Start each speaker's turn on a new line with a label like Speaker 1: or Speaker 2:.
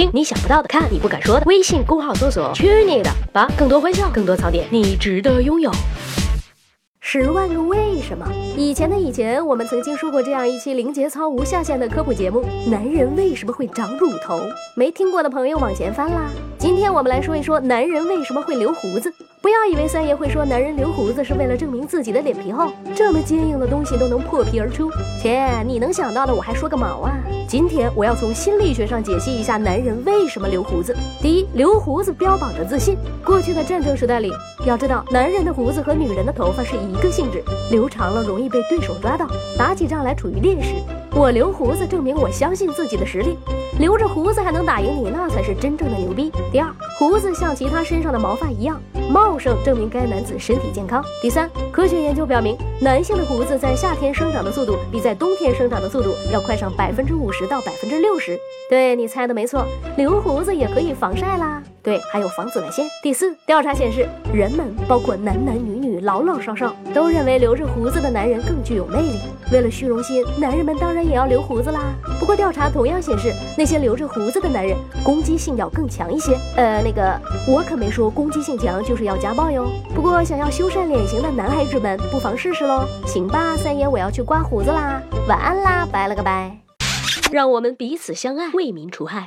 Speaker 1: 听你想不到的，看你不敢说的。微信公号搜索“去你的吧”，更多欢笑，更多槽点，你值得拥有。十万个为什么？以前的以前，我们曾经说过这样一期零节操无下限的科普节目：男人为什么会长乳头？没听过的朋友往前翻啦。今天我们来说一说男人为什么会留胡子。不要以为三爷会说男人留胡子是为了证明自己的脸皮厚，这么坚硬的东西都能破皮而出。切，你能想到的我还说个毛啊！今天我要从心理学上解析一下男人为什么留胡子。第一，留胡子标榜着自信。过去的战争时代里，要知道男人的胡子和女人的头发是一个性质，留长了容易被对手抓到，打起仗来处于劣势。我留胡子证明我相信自己的实力。留着胡子还能打赢你，那才是真正的牛逼。第二，胡子像其他身上的毛发一样茂盛，证明该男子身体健康。第三，科学研究表明，男性的胡子在夏天生长的速度比在冬天生长的速度要快上百分之五十到百分之六十。对你猜的没错，留胡子也可以防晒啦。对，还有防紫外线。第四，调查显示，人们包括男男女女、老老少少都认为留着胡子的男人更具有魅力。为了虚荣心，男人们当然也要留胡子啦。不过调查同样显示，那些留着胡子的男人攻击性要更强一些。呃，那个我可没说攻击性强就是要家暴哟。不过想要修缮脸型的男孩子们不妨试试喽。行吧，三爷我要去刮胡子啦，晚安啦，拜了个拜。让我们彼此相爱，为民除害。